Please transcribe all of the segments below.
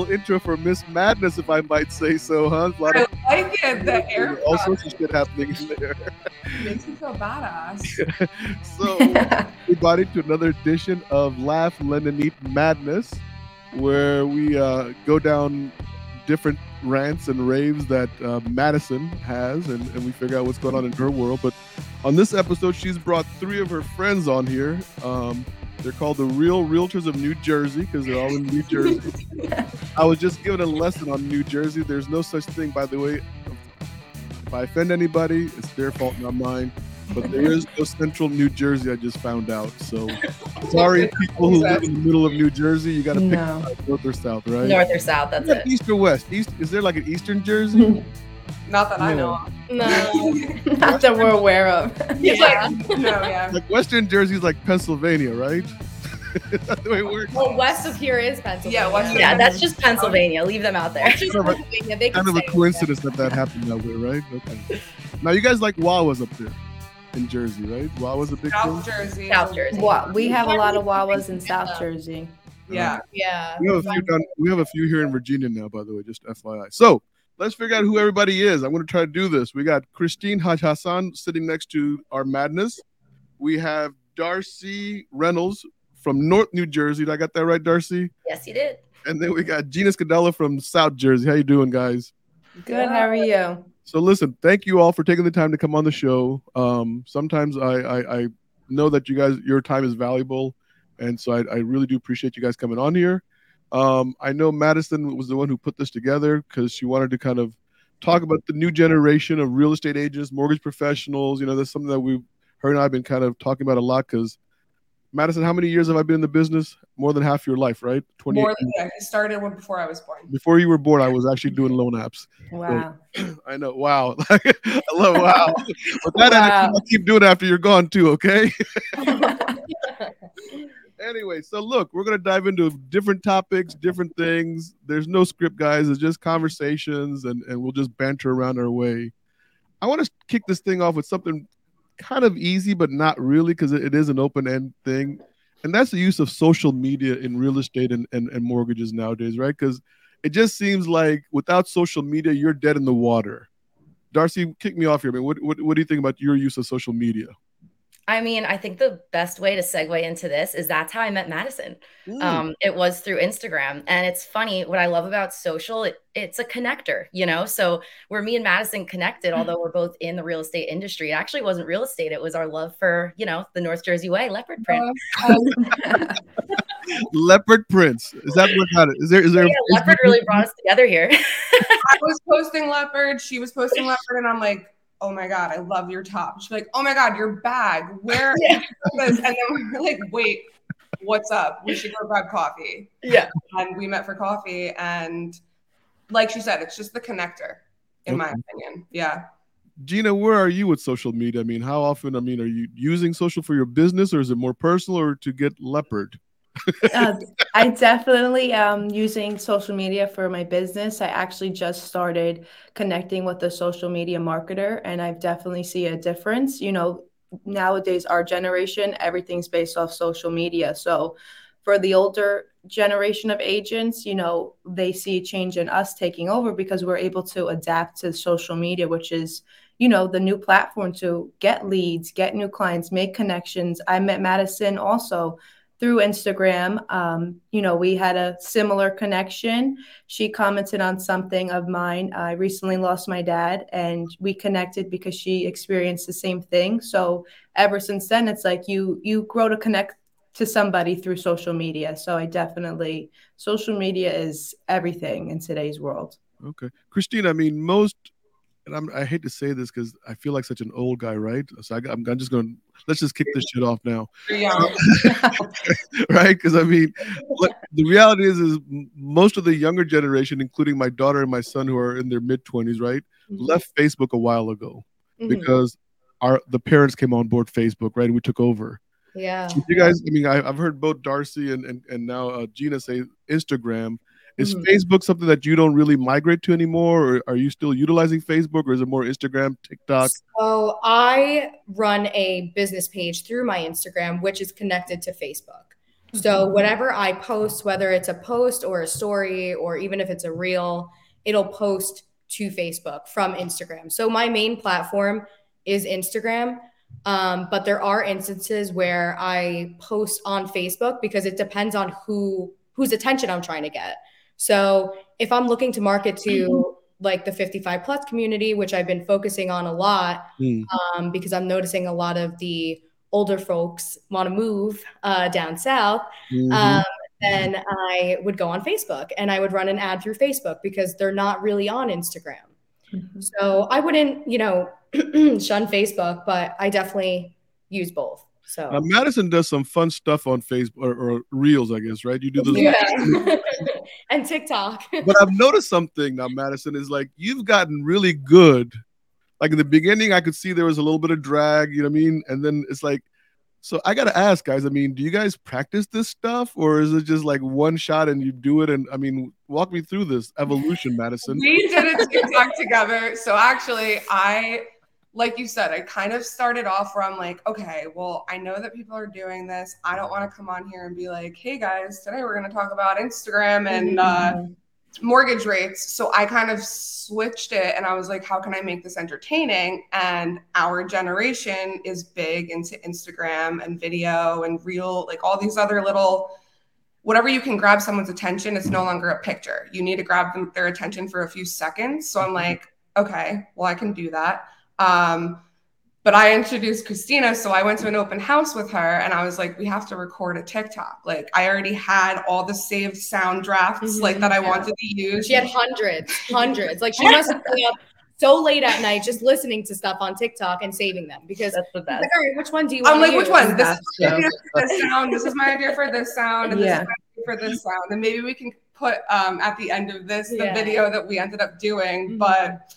little intro for Miss Madness, if I might say so, huh? A lot I of like it. The air all sorts of shit happening in there. makes you feel badass. so we got into another edition of Laugh, Lend, and Eat Madness, where we uh, go down different rants and raves that uh, Madison has, and, and we figure out what's going on in her world. But on this episode, she's brought three of her friends on here. Um, they're called the Real Realtors of New Jersey because they're all in New Jersey. I was just given a lesson on New Jersey. There's no such thing, by the way. If I offend anybody, it's their fault, not mine. But there is no central New Jersey. I just found out. So sorry, people who live in the middle of New Jersey. You got to pick No. north or south, right? North or south, that's Yeah, it. East or west? East is there like an Eastern Jersey? Not that I know. of. No. Not that we're aware of. He's Yeah. like, no, yeah. like Western Jersey is like Pennsylvania, right? Is that the way it works? Well, west of here is Pennsylvania. Yeah, west of- Yeah, that's just Pennsylvania. Leave them out there. That's just Kind of a- Pennsylvania. They Kind of a say- coincidence that that happened that way, right? Okay. Now you guys like Wawas up there in Jersey, right? Wawas a big South thing. Jersey. South Jersey. Wa- we have a lot of Wawas in South Jersey. Yeah. Uh, yeah. We have a few down, we have a few here in Virginia now, by the way, just FYI. So let's figure out who everybody is. I'm going to try to do this. We got Christine Haj Hassan sitting next to our madness. We have Darcy Reynolds from North New Jersey. Did I got that right, Darcy? Yes, you did. And then we got Gina Scadella from South Jersey. How you doing, guys? Good. How are you? So listen, thank you all for taking the time to come on the show. Um, sometimes I, I, I know that you guys your time is valuable, and so I, I really do appreciate you guys coming on here. Um, I know Madison was the one who put this together because she wanted to kind of talk about the new generation of real estate agents, mortgage professionals. You know, that's something that we, her and I, have been kind of talking about a lot. Because Madison, how many years have I been in the business? More than half your life, right? Twenty. More than yeah, he started when before I was born. Before you were born, I was actually doing loan apps. Wow. I know. Wow. I love wow. But that Wow. I'll keep doing it after you're gone too, okay? anyway, so look, we're gonna dive into different topics, different things. There's no script, guys. It's just conversations and, and we'll just banter around our way. I want to kick this thing off with something kind of easy, but not really, because it, it is an open-end thing. And that's the use of social media in real estate and, and, and mortgages nowadays, right? Because it just seems like without social media, you're dead in the water. Darcy, kick me off here, man. What, what, what do you think about your use of social media? I mean, I think the best way to segue into this is that's how I met Madison. Hmm. Um, it was through Instagram. And it's funny, what I love about social, it, it's a connector, you know? So where me and Madison connected, although we're both in the real estate industry, it actually wasn't real estate. It was our love for, you know, the North Jersey way, leopard print. Leopard Prince. Is that what got it? Is there is there yeah, leopard really brought us together here. I was posting leopard. She was posting leopard, and I'm like, oh my god, I love your top. She's like, oh my god, your bag. Where? Yeah. And then we were like, wait, what's up? We should go grab coffee. yeah. And we met for coffee, and like she said, it's just the connector, in my opinion. Yeah. Gina, where are you with social media? I mean, how often, I mean, are you using social for your business or is it more personal or to get leopard? Uh, I definitely am using social media for my business. I actually just started connecting with a social media marketer, and I definitely see a difference. You know, nowadays, our generation, everything's based off social media. So, for the older generation of agents, you know, they see a change in us taking over because we're able to adapt to social media, which is, you know, the new platform to get leads, get new clients, make connections. I met Madison also through Instagram. Um, you know, we had a similar connection. She commented on something of mine. I recently lost my dad, and we connected because she experienced the same thing. So ever since then, it's like you you grow to connect to somebody through social media. So I definitely social media is everything in today's world. Okay. Christine, I mean, most, and I'm, I hate to say this because I feel like such an old guy, right? So I, am I'm just going to, let's just kick this shit off now. Right? Because I mean, what, the reality is, is most of the younger generation, including my daughter and my son, who are in their mid twenties, right, left Facebook a while ago Mhm. because our the parents came on board Facebook, right? And we took over. Yeah. You guys, I mean, I, I've heard both Darcy and and, and now uh, Gina say Instagram. Is Mhm. Facebook something that you don't really migrate to anymore, or are you still utilizing Facebook, or is it more Instagram, TikTok? So I run a business page through my Instagram, which is connected to Facebook. So whatever I post, whether it's a post or a story, or even if it's a reel, it'll post to Facebook from Instagram. So my main platform is Instagram. Um, but there are instances where I post on Facebook because it depends on who whose attention I'm trying to get. So if I'm looking to market to like the 55 plus community, which I've been focusing on a lot, mm. um, because I'm noticing a lot of the older folks want to move uh, down south. Mm-hmm. Um, then I would go on Facebook and I would run an ad through Facebook because they're not really on Instagram. Mm-hmm. So I wouldn't, you know, shun Facebook, but I definitely use both. So now, Madison does some fun stuff on Facebook or, or Reels, I guess, right? You do those, yeah. and TikTok. but I've noticed something now, Madison is like you've gotten really good. Like in the beginning, I could see there was a little bit of drag, you know what I mean? And then it's like so I gotta ask, guys. I mean, do you guys practice this stuff, or is it just like one shot and you do it? And I mean, walk me through this evolution, Madison. We did a TikTok together. So actually, I, like you said, I kind of started off where I'm like, okay, well, I know that people are doing this. I don't want to come on here and be like, hey guys, today we're gonna talk about Instagram and uh, mm-hmm mortgage rates. So I kind of switched it and I was like, how can I make this entertaining? And our generation is big into Instagram and video and real, like all these other little whatever you can grab someone's attention, it's no longer a picture. You need to grab them, their attention for a few seconds. So I'm like, okay, well, I can do that. Um, but I introduced Christina. So I went to an open house with her and I was like, we have to record a TikTok. Like I already had all the saved sound drafts mm-hmm, like that I yeah. wanted to use. She had hundreds, hundreds. Like she must have been up so late at night just listening to stuff on TikTok and saving them because that's the best. Like, all right, which one do you want? I'm like, which one? This is my idea for this sound. This is my idea for this sound, and yeah. this is for this sound. And maybe we can put um, at the end of this the yeah. video that we ended up doing. Mm-hmm. But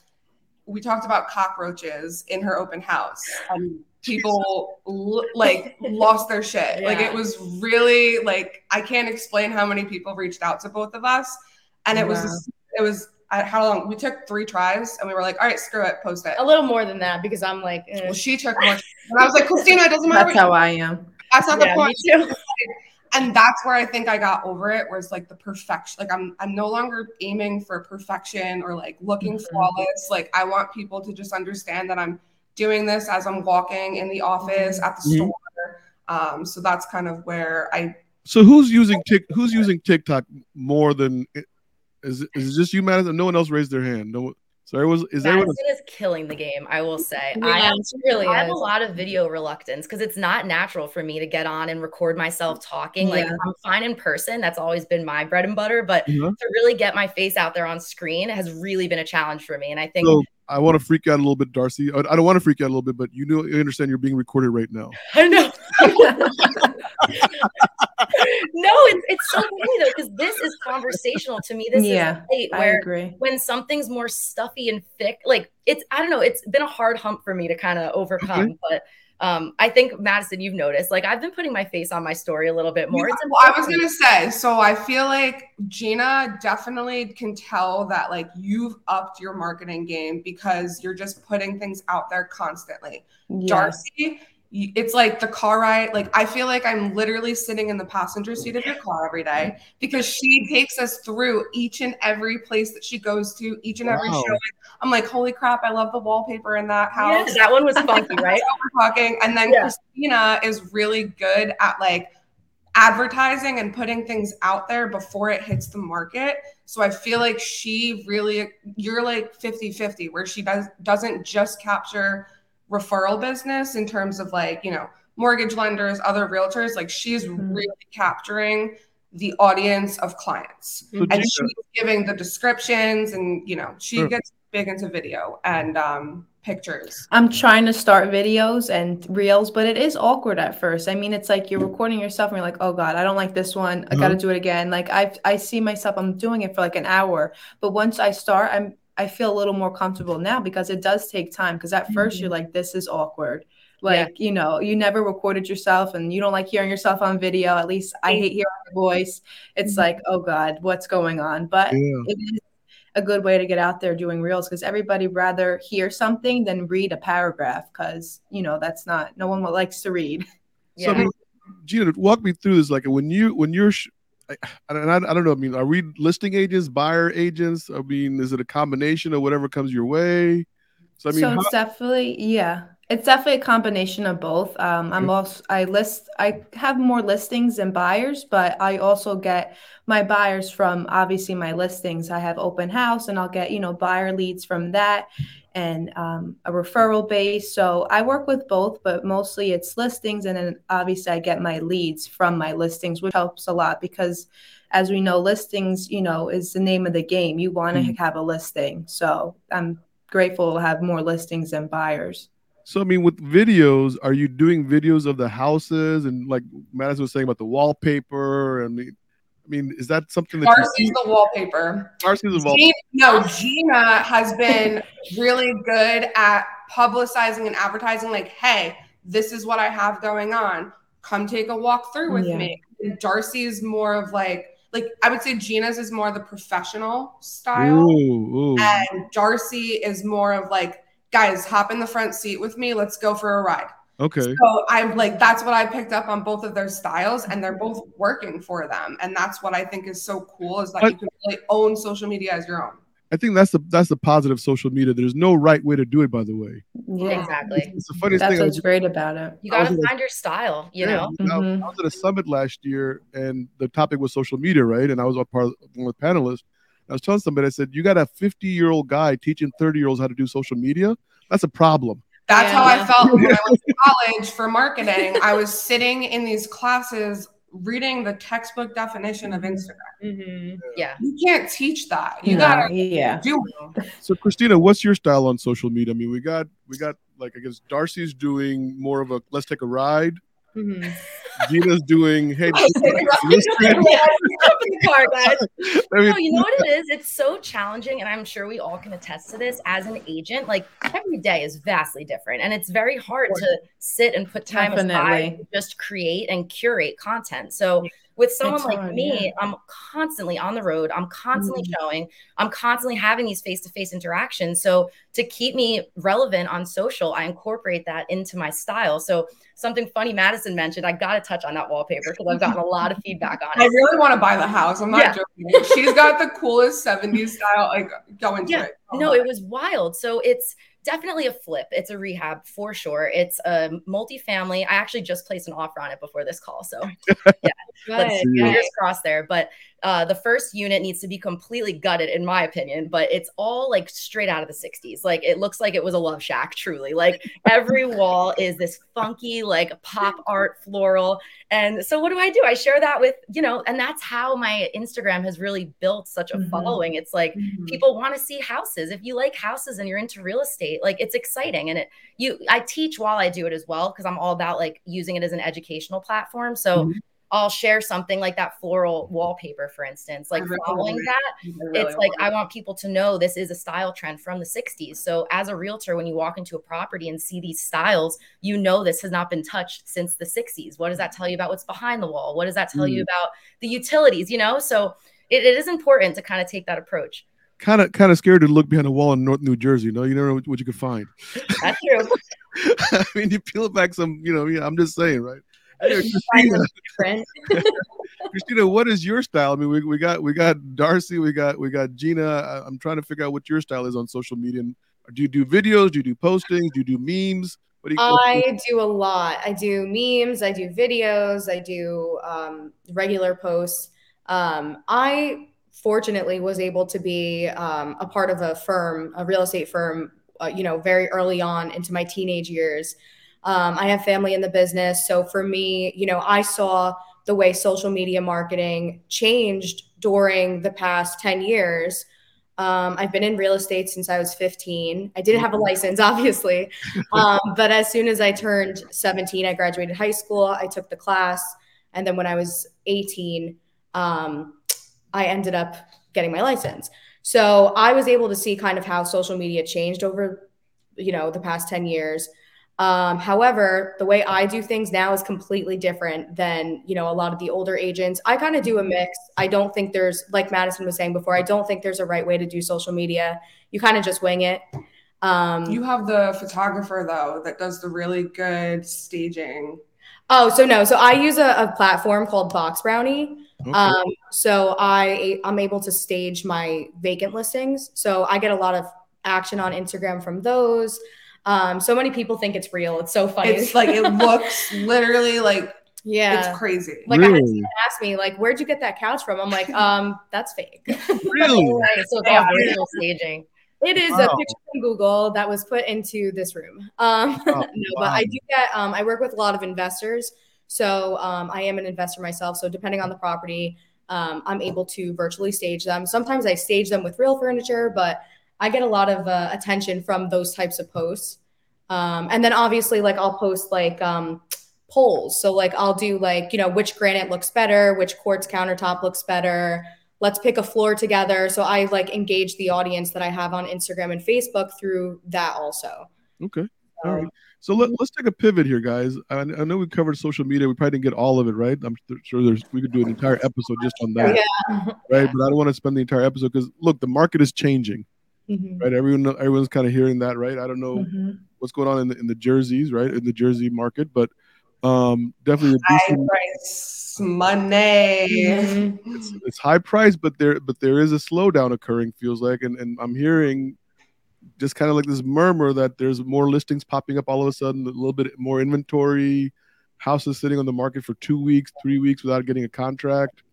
we talked about cockroaches in her open house. And people like lost their shit. Yeah. like it was really like i can't explain how many people reached out to both of us. And it was it was how long we took three tries and we were like all right screw it post it. A little more than that because i'm like eh. well she took more and i was like christina it doesn't matter that's how i am. That's not yeah, the point and that's where I think I got over it, where it's like the perfection. Like I'm I'm no longer aiming for perfection or like looking mm-hmm. flawless. Like I want people to just understand that I'm doing this as I'm walking in the office at the mm-hmm. store. Um, so that's kind of where I. So who's using Tik? Who's using TikTok more than? Is is it just you, Madison? No one else raised their hand. No. So it was is Madison is killing the game. I will say. Yeah, I have, really I have a lot of video reluctance because it's not natural for me to get on and record myself talking. Yeah. Like I'm fine in person. That's always been my bread and butter. But mm-hmm. to really get my face out there on screen has really been a challenge for me. And I think so I want to freak out a little bit, Darcy. I don't want to freak out a little bit, but you know, you understand you're being recorded right now. I know. no, it's, it's so funny though because this is conversational to me. This yeah, is where I agree. when something's more stuffy and thick, like it's I don't know, it's been a hard hump for me to kind of overcome, mm-hmm. but um, I think Madison, you've noticed, like I've been putting my face on my story a little bit more. Yeah, well, I was gonna say, so I feel like Gina definitely can tell that like you've upped your marketing game because you're just putting things out there constantly. Yes. Darcy, it's like the car ride like i feel like i'm literally sitting in the passenger seat of your car every day because she takes us through each and every place that she goes to each and every wow. show i'm like holy crap i love the wallpaper in that house. yeah, that one was funky right? we're talking. And then yeah. christina is really good at like advertising and putting things out there before it hits the market. So i feel like she really you're like 50 50 where she does doesn't just capture referral business in terms of like, you know, mortgage lenders, other realtors. Like she's mm-hmm. really capturing the audience of clients mm-hmm. and she's giving the descriptions and, you know, she gets big into video and um, pictures. I'm trying to start videos and reels, but it is awkward at first. I mean, it's like you're recording yourself and you're like, oh God, I don't like this one. I got to mm-hmm. do it again. Like I I see myself, I'm doing it for like an hour. But once I start, I'm I feel a little more comfortable now because it does take time. Because at 1st you mm-hmm. you're like, this is awkward. Like, yeah. you know, you never recorded yourself and you don't like hearing yourself on video. At least I hate hearing your voice. It's mm-hmm. like, oh God, what's going on? But yeah. it is a good way to get out there doing reels because everybody rather hear something than read a paragraph because, you know, that's not, no one likes to read. Yeah. So Gina, walk me through this. Like when you when you're, I, I, I don't know. I mean, are we listing agents, buyer agents? I mean, is it a combination of whatever comes your way? So I mean, so it's how- definitely yeah. It's definitely a combination of both. Um, I'm also I list I have more listings than buyers, but I also get my buyers from obviously my listings. I have open house, and I'll get you know buyer leads from that, and um, a referral base. So I work with both, but mostly it's listings, and then obviously I get my leads from my listings, which helps a lot because, as we know, listings you know is the name of the game. You want to mm-hmm. have a listing, so I'm grateful to have more listings than buyers. So I mean, with videos, are you doing videos of the houses and like Madison was saying about the wallpaper and the, I mean, is that something that Darcy's the wallpaper? Darcy's the wallpaper. Gina, no, Gina has been really good at publicizing and advertising. Like, hey, this is what I have going on. Come take a walk through with yeah. me. And Darcy is more of like, like I would say Gina's is more the professional style, ooh, ooh. and Darcy is more of like guys, hop in the front seat with me. Let's go for a ride. Okay. So I'm like, that's what I picked up on both of their styles, and they're both working for them. And that's what I think is so cool is that but, you can really own social media as your own. I think that's the that's the positive social media. There's no right way to do it, by the way. Yeah, exactly. It's, it's the funniest that's thing. That's what's great about it. You got to find a, your style. You yeah, know. Mm-hmm. I was at a summit last year, and the topic was social media, right? And I was a part of one of the panelists. I was telling somebody, I said, "You got a 50 year old guy teaching 30 year olds how to do social media." That's a problem. That's yeah. how I felt when I went to college for marketing. I was sitting in these classes reading the textbook definition of Instagram. Mm-hmm. Yeah. You can't teach that. You no, gotta yeah. do it. So Christina, what's your style on social media? I mean, we got we got like I guess Darcy's doing more of a let's take a ride. Mm-hmm. Gina's doing hey. car, guys. I mean, no, you know what it is? It's so challenging, and I'm sure we all can attest to this. As an agent, like every day is vastly different, and it's very hard to sit and put time Definitely. aside just create and curate content. So with someone like hard, me, yeah. I'm constantly on the road. I'm constantly mm-hmm. showing. I'm constantly having these face to face interactions. So to keep me relevant on social, I incorporate that into my style. So something funny Madison mentioned, I got to touch on that wallpaper because I've gotten a lot of feedback on it. I really want to buy the house. I'm not yeah. joking. She's got the coolest 70s style. Like go into yeah. it. Oh no, it was wild. So it's definitely a flip. It's a rehab for sure. It's a multifamily. I actually just placed an offer on it before this call. So yeah, let's fingers crossed there. But uh, the first unit needs to be completely gutted, in my opinion, but it's all like straight out of the 60s. Like it looks like it was a love shack, truly. Like every wall is this funky, like pop art floral. And so what do I do? I share that with, you know, and that's how my Instagram has really built such a mm-hmm. following. It's like mm-hmm. people want to see houses. If you like houses and you're into real estate, like it's exciting. And it, you, I teach while I do it as well, because I'm all about like using it as an educational platform. So, mm-hmm I'll share something like that floral wallpaper, for instance, like following that. Really it's like I want people to know this is a style trend from the 60s. So as a realtor, when you walk into a property and see these styles, you know this has not been touched since the 60s. What does that tell you about what's behind the wall? What does that tell mm. you about the utilities? You know, so it, it is important to kind of take that approach. Kind of, kind of scared to look behind a wall in North New Jersey. You know, you never know what you could find. That's true. I mean, you peel back some. You know, yeah, I'm just saying, right? Christina. Christina, what is your style? I mean, we, we got we got Darcy, we got we got Gina. I, am trying to figure out what your style is on social media. Do you do videos? Do you do postings? Do you do memes? What do you, I do a lot. I do memes. I do videos. I do um, regular posts. Um, I fortunately was able to be um, a part of a firm, a real estate firm, uh, you know, very early on into my teenage years. Um, I have family in the business. So for me, you know, I saw the way social media marketing changed during the past 10 years. Um, I've been in real estate since I was 15. I didn't have a license, obviously. Um, but as soon as I turned 17, I graduated high school. I took the class. And then when I was 18, um, I ended up getting my license. So I was able to see kind of how social media changed over, you know, the past 10 years. Um, however, the way I do things now is completely different than you know a lot of the older agents. I kind of do a mix. I don't think there's like Madison was saying before. I don't think there's a right way to do social media. You kind of just wing it. Um, you have the photographer though that does the really good staging. Oh, so no. So I use a, a platform called BoxBrownie. Okay. Um, so I I'm able to stage my vacant listings. So I get a lot of action on Instagram from those. Um, so many people think it's real. It's so funny. It's like it looks literally like yeah. it's crazy. like I had someone ask me, like, where'd you get that couch from? I'm like, um, that's fake. really? Right, so it's Yeah. all virtual staging. It is a picture from Google that was put into this room. Um, Oh, no, but. I do get. Um, I work with a lot of investors, so um, I am an investor myself. So depending on the property, um, I'm able to virtually stage them. Sometimes I stage them with real furniture, but I get a lot of uh, attention from those types of posts. Um, and then obviously, like I'll post like um, polls. So like I'll do like you know which granite looks better, which quartz countertop looks better let's pick a floor together so i like engage the audience that i have on instagram and facebook through that also Okay. All right. So let, let's take a pivot here, guys. I, I know we covered social media. We probably didn't get all of it, right? I'm sure there's we could do an entire episode just on that, yeah right? But I don't want to spend the entire episode because look, the market is changing, Mhm. right? Everyone everyone's kind of hearing that, right? I don't know Mhm. what's going on in the in the jerseys, right? In the jersey market, but um, definitely High price money. It's, it's high price, but there but there is a slowdown occurring. Feels like, and and I'm hearing just kind of like this murmur that there's more listings popping up all of a sudden, a little bit more inventory, houses sitting on the market for two weeks, three weeks without getting a contract.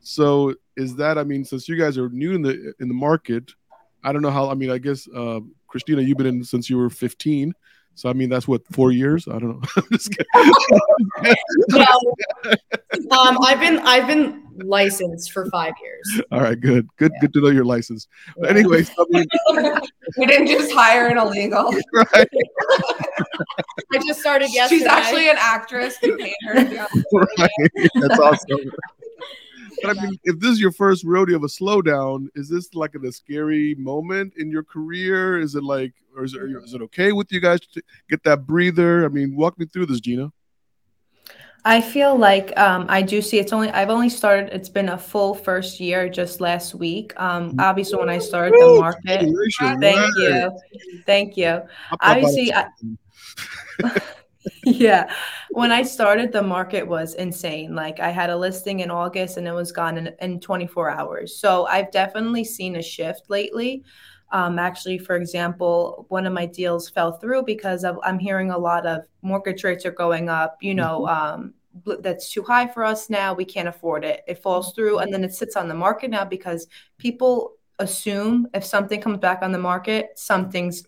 So is that? I mean, since you guys are new in the in the market, I don't know how. I mean, I guess uh, Christina, you've been in since you were 15. So I mean, that's what four years. I don't know. I'm just kidding. No. um, i've been i've been licensed for five years All right, good, good, good to know your license. But anyway, so, I mean, we didn't just hire an illegal. right, i just started yesterday She's actually an actress. We paid her to be on right. That's awesome. But I mean, if this is your first rodeo of a slowdown, is this like a scary moment in your career? Is it like, or is it, is it okay with you guys to get that breather? I mean, walk me through this, Gina. I feel like um, I do see it's only I've only started. It's been a full first year just last week. Um, obviously, when I started the market, thank you, thank you. Obviously, up. yeah. When i started the market was insane. Like i had a listing in august and it was gone in, in 24 hours. So i've definitely seen a shift lately. Um, actually for example one of my deals fell through because of, i'm hearing a lot of mortgage rates are going up you know um, that's too high for us now. We can't afford it. It falls through and then it sits on the market now because people assume if something comes back on the market something's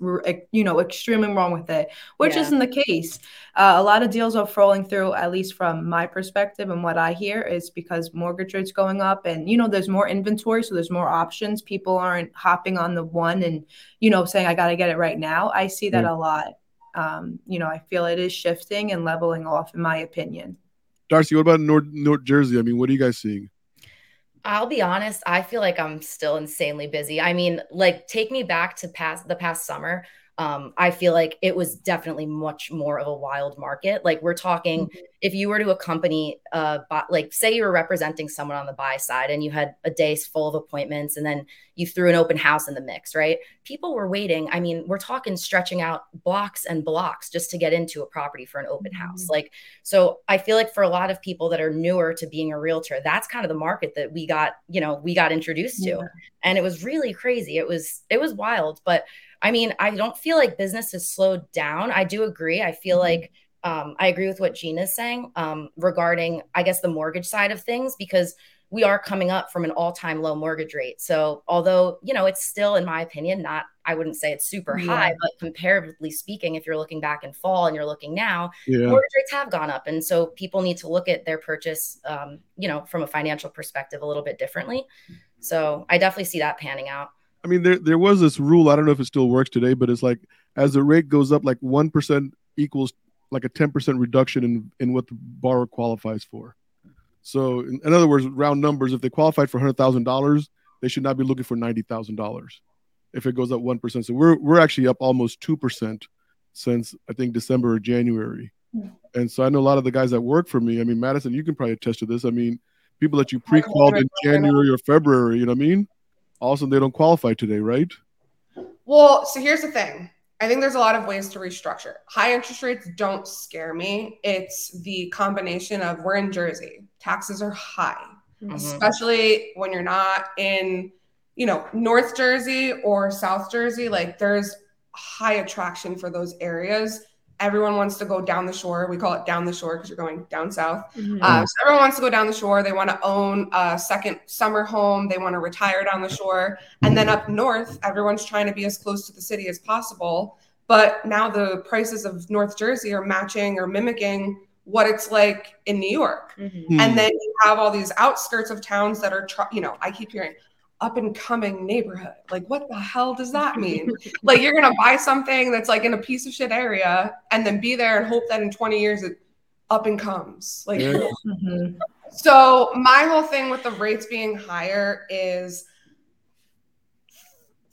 you know extremely wrong with it which Yeah. isn't the case uh, a lot of deals are falling through at least from my perspective and what i hear is because mortgage rates going up and you know there's more inventory so there's more options people aren't hopping on the one and you know saying i got to get it right now i see that a lot um, you know i feel it is shifting and leveling off in my opinion Darcy, what about North North Jersey? I mean, what are you guys seeing? I'll be honest, I feel like I'm still insanely busy. I mean, like take me back to past the past summer. Um, I feel like it was definitely much more of a wild market. Like we're talking, if you were to accompany, uh, bu- like say you were representing someone on the buy side and you had a day full of appointments, and then you threw an open house in the mix, right? People were waiting. I mean, we're talking stretching out blocks and blocks just to get into a property for an open house. Like, so I feel like for a lot of people that are newer to being a realtor, that's kind of the market that we got, you know, we got introduced to. And it was really crazy. It was it was wild, but I mean, I don't feel like business has slowed down. I do agree. I feel like um, I agree with what Gina's saying um, regarding, I guess, the mortgage side of things, because we are coming up from an all-time low mortgage rate. So, although you know, it's still, in my opinion, not. I wouldn't say it's super Yeah. high, but comparatively speaking, if you're looking back in fall and you're looking now, Yeah, mortgage rates have gone up, and so people need to look at their purchase, um, you know, from a financial perspective a little bit differently. So, I definitely see that panning out. I mean, there there was this rule. I don't know if it still works today, but it's like as the rate goes up, like one percent equals like a ten percent reduction in in what the borrower qualifies for. So, in, in other words, round numbers, if they qualified for hundred thousand dollars, they should not be looking for ninety thousand dollars. If it goes up one percent, so we're we're actually up almost two percent since I think December or January. Yeah. And so I know a lot of the guys that work for me. I mean, Madison, you can probably attest to this. I mean, people that you pre-called in January or February, you know what I mean? Also, they don't qualify today, right? Well, so here's the thing. I think there's a lot of ways to restructure. High interest rates don't scare me. It's the combination of we're in Jersey, taxes are high, Mhm. especially when you're not in, you know, North Jersey or South Jersey. Like there's high attraction for those areas. Everyone wants to go down the shore. We call it down the shore because you're going down south. Mhm. Uh, so everyone wants to go down the shore. They want to own a second summer home. They want to retire down the shore. And then up north, everyone's trying to be as close to the city as possible. But now the prices of North Jersey are matching or mimicking what it's like in New York. Mhm. Hmm. And then you have all these outskirts of towns that are, tr- you know, I keep hearing up and coming neighborhood. Like, what the hell does that mean? like, you're going to buy something that's like in a piece of shit area and then be there and hope that in 20 years it up and comes. Like, Yeah. Mhm. so my whole thing with the rates being higher is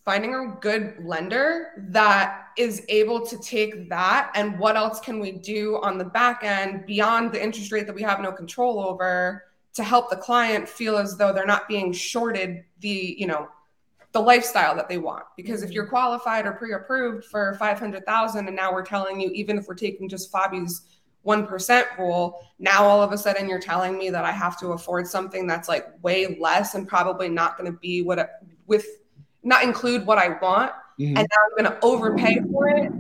finding a good lender that is able to take that and what else can we do on the back end beyond the interest rate that we have no control over to help the client feel as though they're not being shorted the you know the lifestyle that they want. Because if you're qualified or pre-approved for 500,000 and now we're telling you even if we're taking just Fabi's 1% rule now all of a sudden you're telling me that I have to afford something that's like way less and probably not going to be what it, with not include what I want Mhm. and now I'm going to overpay for it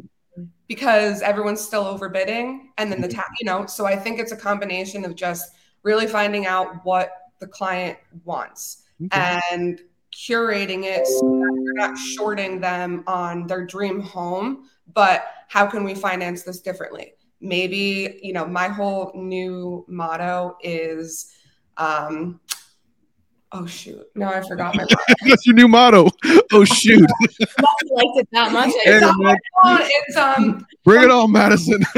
because everyone's still overbidding and then the tax you know so I think it's a combination of just really finding out what the client wants Okay. and curating it so that you're not shorting them on their dream home but how can we finance this differently maybe you know my whole new motto is um oh shoot no i forgot my That's your new motto. Oh shoot! I liked it that much. It's, on man, my it's um bring it on, Madison.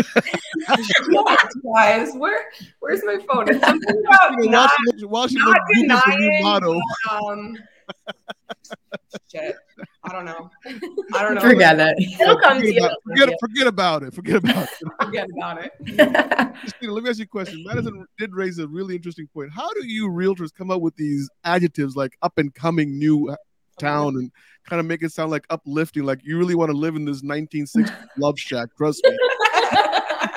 guys where where's my phone it's something about You know, not, Washington, Washington not Google's the new denying motto. um shit i don't know i don't know Forget it. It'll come to Forget you. about, forget, forget about it. Forget about it. forget about it Christina, let me ask you a question. Madison did raise a really interesting point. How do you realtors come up with these adjectives like up and coming new uh, town and kind of make it sound like uplifting, like you really want to live in this 1960s love shack? Trust me.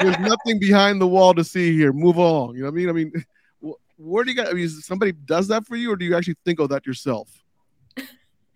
There's nothing behind the wall to see here. Move on. You know what I mean? I mean, wh- where do you got? I mean, is somebody does that for you, or do you actually think of that yourself?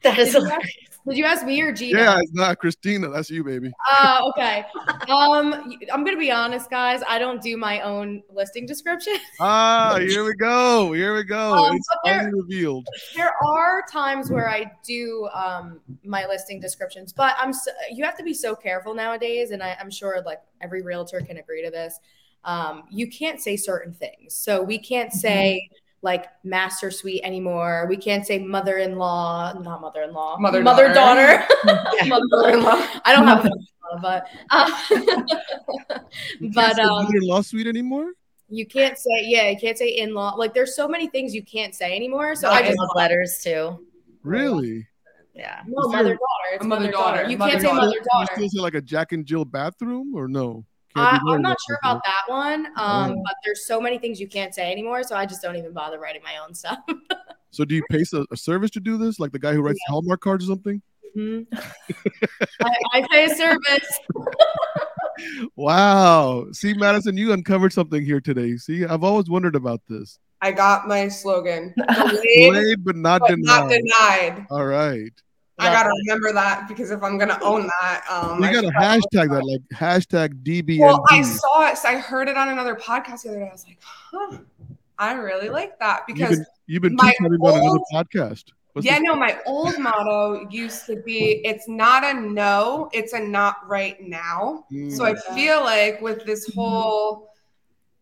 That is Did you hilarious. Did you ask me or Gina? Yeah, it's not Christina. That's you, baby. Oh, okay. Um, I'm gonna be honest, guys. I don't do my own listing description. Ah, here we go. Here we go. Um, it's there- finally revealed. there are times where I do um my listing descriptions, but I'm so, you have to be so careful nowadays, and I, I'm sure like every realtor can agree to this. Um, you can't say certain things, so we can't say like master suite anymore. We can't say mother-in-law, not mother-in-law, Mother- mother daughter. Mother-in-law. I don't have a mother-in-law, but uh, You can't but say um, mother-in-law suite anymore. you can't say yeah, you can't say in-law. Like there's so many things you can't say anymore. So I I just love letters too. Really? Yeah. no mother daughter. It's A mother mother-daughter, daughter. You can't say mother-daughter. mother You still say like a Jack and Jill bathroom, or no? I, Can't do I'm not sure anymore. about that one. Um, Oh. but there's so many things you can't say anymore, so I just don't even bother writing my own stuff. So do you pay a, a service to do this, like the guy who writes Hallmark cards or something? Mhm. I, I pay a service. Wow. See, Madison, you uncovered something here today. See, I've always wondered about this. I got my slogan. Delayed, Delayed but not but denied. not denied. All right. I gotta remember that because if I'm gonna own that, um, You I got to hashtag that, like hashtag DBND. Well, I saw it. I heard it on another podcast the other day. I was like, huh, I really like that you've because been, you've been my teaching about another podcast. What's yeah, no, my old motto used to be it's not a no, it's a not right now. So I Mm. feel like with this whole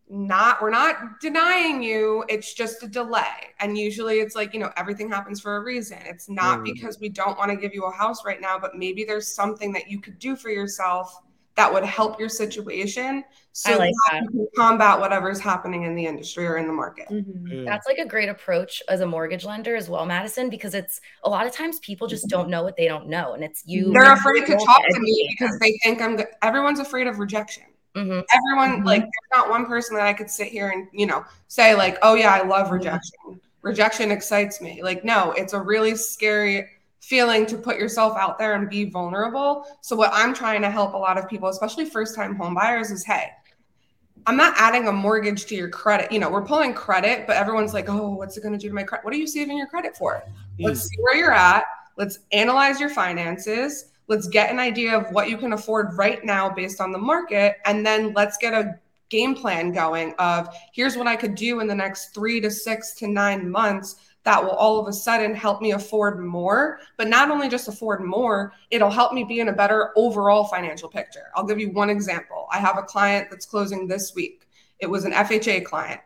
not we're not denying you, it's just a delay. And usually it's like, you know, everything happens for a reason. It's not Right. because we don't want to give you a house right now, but maybe there's something that you could do for yourself that would help your situation so like that you can combat whatever's happening in the industry or in the market. Mhm. Yeah. That's like a great approach as a mortgage lender as well, Madison, because it's a lot of times people just don't know what they don't know. And it's you. They're afraid to talk to me because they think I'm. Everyone's afraid of rejection. Them. Mhm. everyone Mhm. like there's not one person that I could sit here and you know say like oh yeah I love rejection rejection excites me like no it's a really scary feeling to put yourself out there and be vulnerable. So what I'm trying to help a lot of people, especially first-time home buyers, is hey, I'm not adding a mortgage to your credit. You know, we're pulling credit, but everyone's like, oh, what's it going to do to my credit? What are you saving your credit for? Let's see where you're at. Let's analyze your finances. Let's get an idea of what you can afford right now based on the market. And then let's get a game plan going of here's what I could do in the next three to six to nine months that will all of a sudden help me afford more. But not only just afford more, it'll help me be in a better overall financial picture. I'll give you one example. I have a client that's closing this week. It was an FHA client.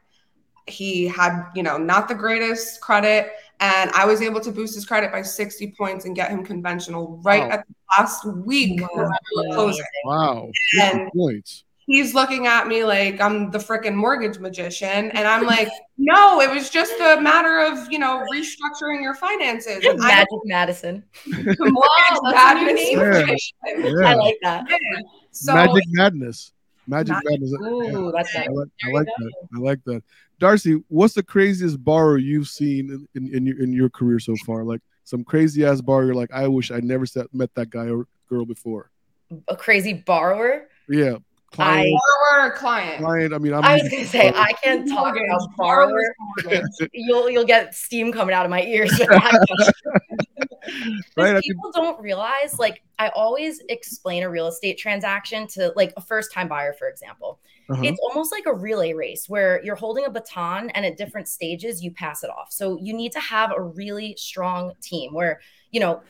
He had, you know, not the greatest credit. And I was able to boost his credit by 60 points and get him conventional right Wow. at the last week Wow. closing Wow. And- points. he's looking at me like I'm the freaking mortgage magician. And I'm like, no, it was just a matter of, you know, restructuring your finances. And I Magic Madison. mortgage Wow, that's a madness name for it. magician. Yeah. I like that. So Magic Madness. Magic Magic- Madness. Yeah. Ooh, that's I like, I like that. I like that. Darcy, what's the craziest borrower you've seen in, in, in your in your career so far? Like some crazy ass borrower. Like, I wish I never set, met that guy or girl before. A crazy borrower. Yeah, client, borrower or client? client. I mean, I'm I was gonna say I can't talk about borrower. Borrower's. You'll you'll get steam coming out of my ears. with that question. right. I mean, people don't realize, like, I always explain a real estate transaction to like a first time buyer, for example. uh-huh. It's almost like a relay race where you're holding a baton and at different stages you pass it off. So you need to have a really strong team where, you know,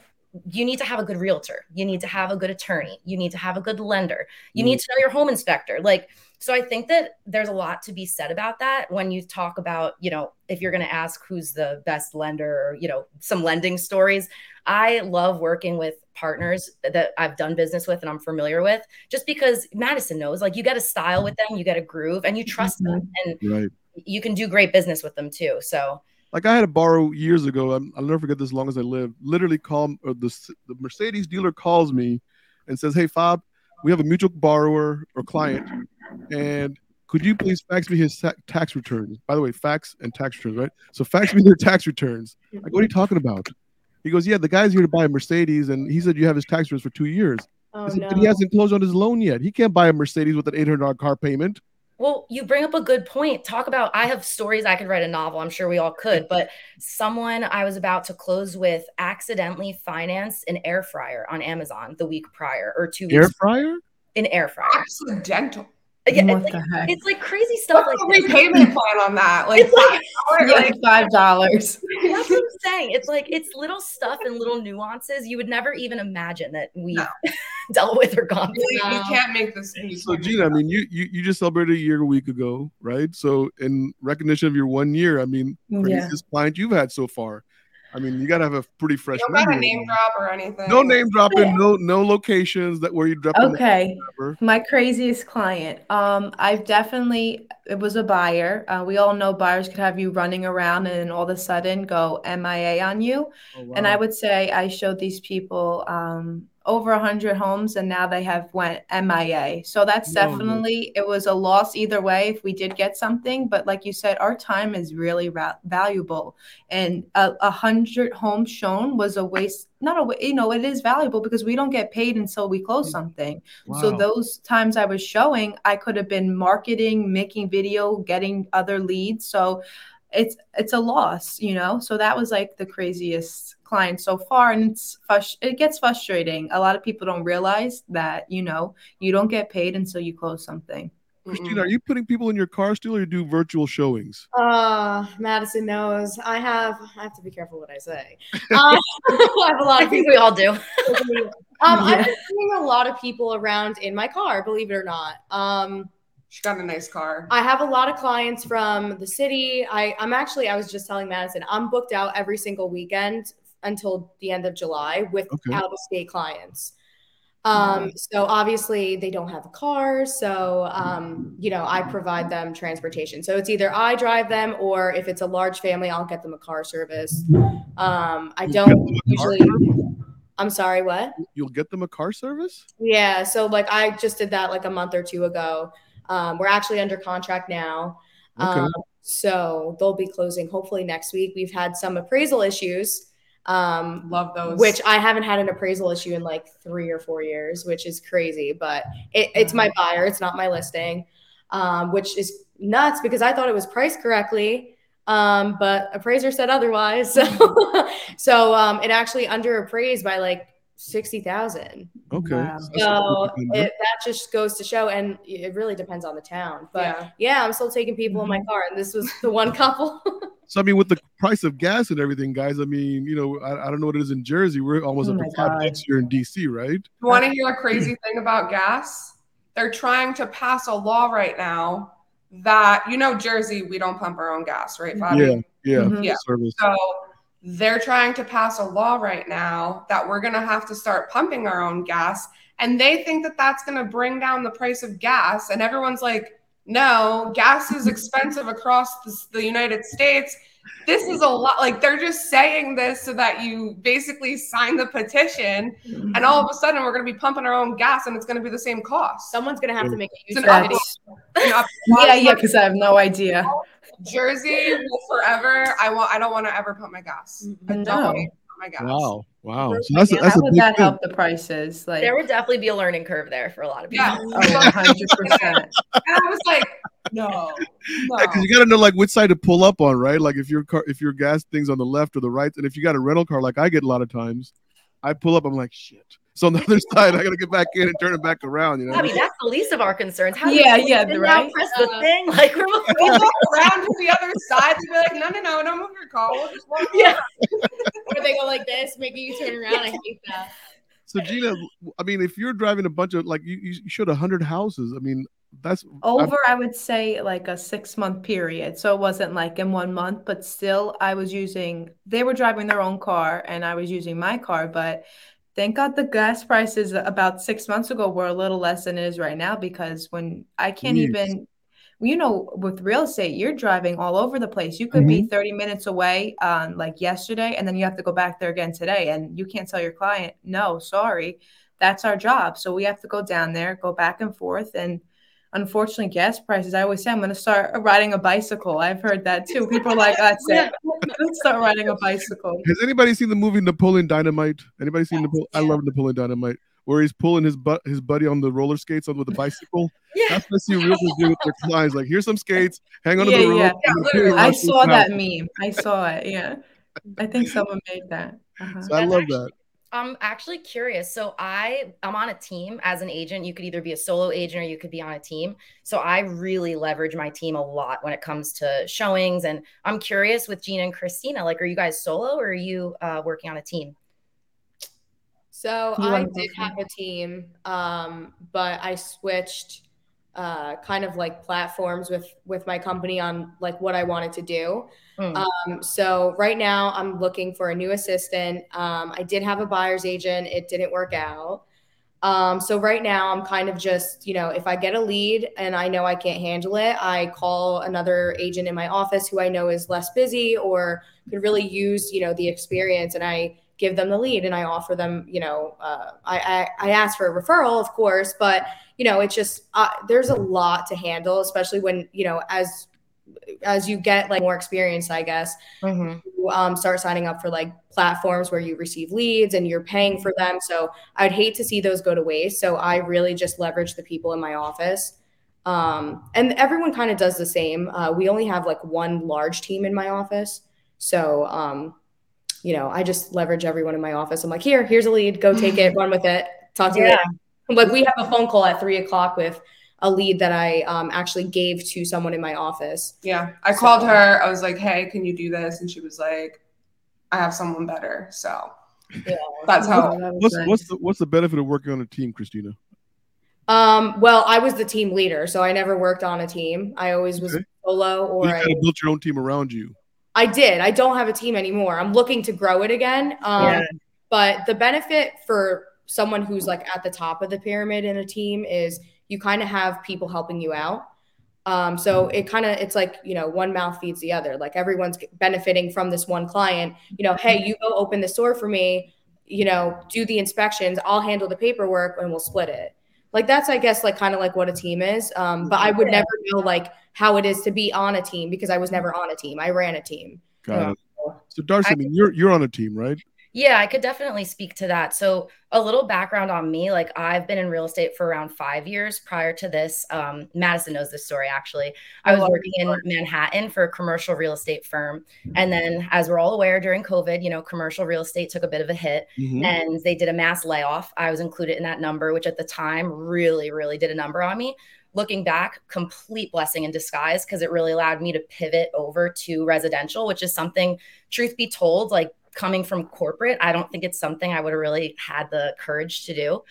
you need to have a good realtor, you need to have a good attorney, you need to have a good lender, you need to know your home inspector. Like, so I think that there's a lot to be said about that when you talk about, you know, if you're going to ask who's the best lender or, you know, some lending stories. I love working with partners that I've done business with and I'm familiar with just because Madison knows like you get a style with them, you get a groove and you trust them mm-hmm. and right. you can do great business with them too. So Like I had to borrow years ago. I'm, I'll never forget this as long as I live. Literally, call or the the Mercedes dealer calls me and says, "Hey, Fob, we have a mutual borrower or client, and could you please fax me his tax returns? By the way, fax and tax returns, right? So fax me their tax returns. Go, what are you talking about? He goes, yeah, the guy's here to buy a Mercedes, and he said you have his tax returns for two years. Oh said, no. but he hasn't closed on his loan yet. He can't buy a Mercedes with an eight hundred dollar car payment. Well, you bring up a good point. Talk about I have stories I could write a novel. I'm sure we all could, but someone I was about to close with accidentally financed an air fryer on Amazon the week prior or two Air weeks fryer? an air fryer. Accidental. Yeah, what it's, the like, heck? it's like crazy stuff What's like the this. repayment plan on that? Like, It's like- five hours, Yeah, like, five dollars. That's what I'm saying. It's like it's little stuff and little nuances you would never even imagine that we've No. dealt with or gone through. you, you can't make this. you So Gina, I mean, you, you you just celebrated a year a week ago, right? So in recognition of your one year, I mean, Yeah. craziest client you've had so far. I mean, you gotta have a pretty fresh. you don't got a name drop or anything. No name dropping, no no locations that where you drop. Okay. My craziest client. Um, I've definitely it was a buyer. Uh, we all know buyers could have you running around and then all of a sudden go MIA on you. Oh, wow. And I would say I showed these people um, over a hundred homes, and now they have went MIA. So that's definitely it was a loss either way if we did get something. But like you said, our time is really ra- valuable, and a, a hundred homes shown was a waste. Not a you know it is valuable because we don't get paid until we close mm. something. So those times I was showing, I could have been marketing, making video, getting other leads. So it's it's a loss, you know. So that was like the craziest client so far, and it's frus- it gets frustrating. A lot of people don't realize that you know you don't get paid until you close something. Christina, are you putting people in your car still, or you do virtual showings? Uh, Madison knows. I have. I have to be careful what I say. Uh, I have a lot I of think people. we all do. Um, Yeah. I've been seeing a lot of people around in my car. Believe it or not. Um, She got a nice car. I have a lot of clients from the city. I, I'm actually. I was just telling Madison. I'm booked out every single weekend until the end of July with Okay. out of state clients. Um, so obviously they don't have a car. So, um, you know, I provide them transportation. So it's either I drive them or if it's a large family, I'll get them a car service. Um, I don't get them a car usually, I'm sorry, what? You'll get them a car service. Yeah. So like I just did that like a month or two ago. Um, we're actually under contract now. Okay. Um, so they'll be closing hopefully next week. We've had some appraisal issues. Um, Love those. which I haven't had an appraisal issue in like three or four years, which is crazy. But it, it's my buyer, it's not my listing, um, which is nuts because I thought it was priced correctly, um, but appraiser said otherwise. So, so um, it actually under appraised by like sixty thousand. Okay. Wow. So that's a So pretty good number. it, that just goes to show, and it really depends on the town. But Yeah. yeah, I'm still taking people in my car, and this was the one couple. So I mean, with the price of gas and everything, guys. I mean, you know, I, I don't know what it is in Jersey. We're almost Oh up to five bucks here in DC, right? You want to hear a crazy thing about gas? They're trying to pass a law right now that you know Jersey, we don't pump our own gas, right, Fabi? Yeah, yeah, Mhm. Yeah. service. So they're trying to pass a law right now that we're going to have to start pumping our own gas. And they think that that's going to bring down the price of gas. And everyone's like, no, gas is expensive across the, the United States. This is a lot. Like they're just saying this so that you basically sign the petition. Mm-hmm. And all of a sudden, we're going to be pumping our own gas and it's going to be the same cost. Someone's gonna have to make a It's YouTube video. Yeah, yeah, because I have no idea. Jersey forever. I want. I don't want to ever pump my gas. Mm-hmm. I don't No. want to pump my gas. Wow, wow. So that's a, How that's a would that thing. help the prices? Like, There would definitely be a learning curve there for a lot of people. Yeah. oh, 100%. And I was like, no, no. Yeah, because you got to know like which side to pull up on, right? Like if your car, if your gas thing's on the left or the right, and if you got a rental car, like I get a lot of times, I pull up, I'm like, shit. So on the other side, I got to get back in and turn it back around. You know, I mean, that's the least of our concerns. How do Yeah, you yeah, sit down, right? Press the Uh, thing. Like we're We walk around to the other side and be like, no, no, no, don't move your car. We'll just walk Yeah. Or they go like this, making you turn around. I hate that. so Gina, I mean, if you're driving a bunch of like you, you showed a hundred houses. I mean, that's Over, I would say like a six month period. So it wasn't like in one month, but still, I was using, they were driving their own car and I was using my car. But thank God the gas prices about six months ago were a little less than it is right now because when I can't Jeez. even, you know, with real estate, you're driving all over the place. You could be mm-hmm. 30 minutes away on like yesterday, and then you have to go back there again today. And you can't tell your client, no, sorry, that's our job. So we have to go down there, go back and forth. And unfortunately, gas prices, I always say I'm going to start riding a bicycle. I've heard that too. People are like, that's it. Let's start riding a bicycle. Has anybody seen the movie Napoleon Dynamite? Anybody seen Napoleon? I love Napoleon Dynamite, where he's pulling his butt his buddy on the roller skates on with the bicycle. Yeah. That's what I see realtors do with their clients. Like, here's some skates, hang on to Yeah, the rope. yeah. I'm gonna pull literally. you I saw that meme. I saw it. Yeah. I think someone made that. Uh-huh. So I love that. I'm actually curious. So I I'm on a team as an agent. You could either be a solo agent or you could be on a team. So I really leverage my team a lot when it comes to showings. And I'm curious with Gina and Christina, like, are you guys solo or are you uh, working on a team? So You I did have a team, um, but I switched uh, kind of like platforms with with my company on like what I wanted to do. Hmm. Um, so right now I'm looking for a new assistant. Um, I did have a buyer's agent, it didn't work out. Um, so right now I'm kind of just, you know, if I get a lead and I know I can't handle it, I call another agent in my office who I know is less busy or could really use, you know, the experience and I give them the lead and I offer them, you know, uh, I, I, I ask for a referral, of course, but you know, it's just, uh, there's a lot to handle, especially when, you know, as, as you get like more experience, I guess, you, um, start signing up for like platforms where you receive leads and you're paying for them. So I'd hate to see those go to waste. So I really just leverage the people in my office. Um, and everyone kind of does the same. Uh, we only have like one large team in my office. So, um, you know, I just leverage everyone in my office. I'm like, here, here's a lead, go take it, run with it, talk to you Yeah. later. Like we have a phone call at three o'clock with a lead that I um, actually gave to someone in my office. Yeah. I called her. I was like, hey, can you do this? And she was like, I have someone better. So Yeah. that's how. What's what's the what's the benefit of working on a team, Christina? Um, well, I was the team leader, so I never worked on a team. I always was Okay. solo or you I, kind of built your own team around you. I did. I don't have a team anymore. I'm looking to grow it again. Um, Yeah. But the benefit for someone who's like at the top of the pyramid in a team is you kind of have people helping you out. Um, so it kind of it's like you know one mouth feeds the other. Like everyone's benefiting from this one client. You know, hey, you go open the store for me. You know, do the inspections. I'll handle the paperwork, and we'll split it. Like that's I guess like kind of like what a team is. Um, but I would never know like how it is to be on a team because I was never on a team. I ran a team. Got Yeah. it. So Darcy, I mean, you're you're on a team, right? Yeah, I could definitely speak to that. So, a little background on me like, I've been in real estate for around five years. Prior to this, um, Madison knows this story actually. I was working in Manhattan for a commercial real estate firm. And then, as we're all aware, during COVID, you know, commercial real estate took a bit of a hit mm-hmm. and they did a mass layoff. I was included in that number, which at the time really, really did a number on me looking back, complete blessing in disguise because it really allowed me to pivot over to residential, which is something, truth be told, like coming from corporate, I don't think it's something I would have really had the courage to do.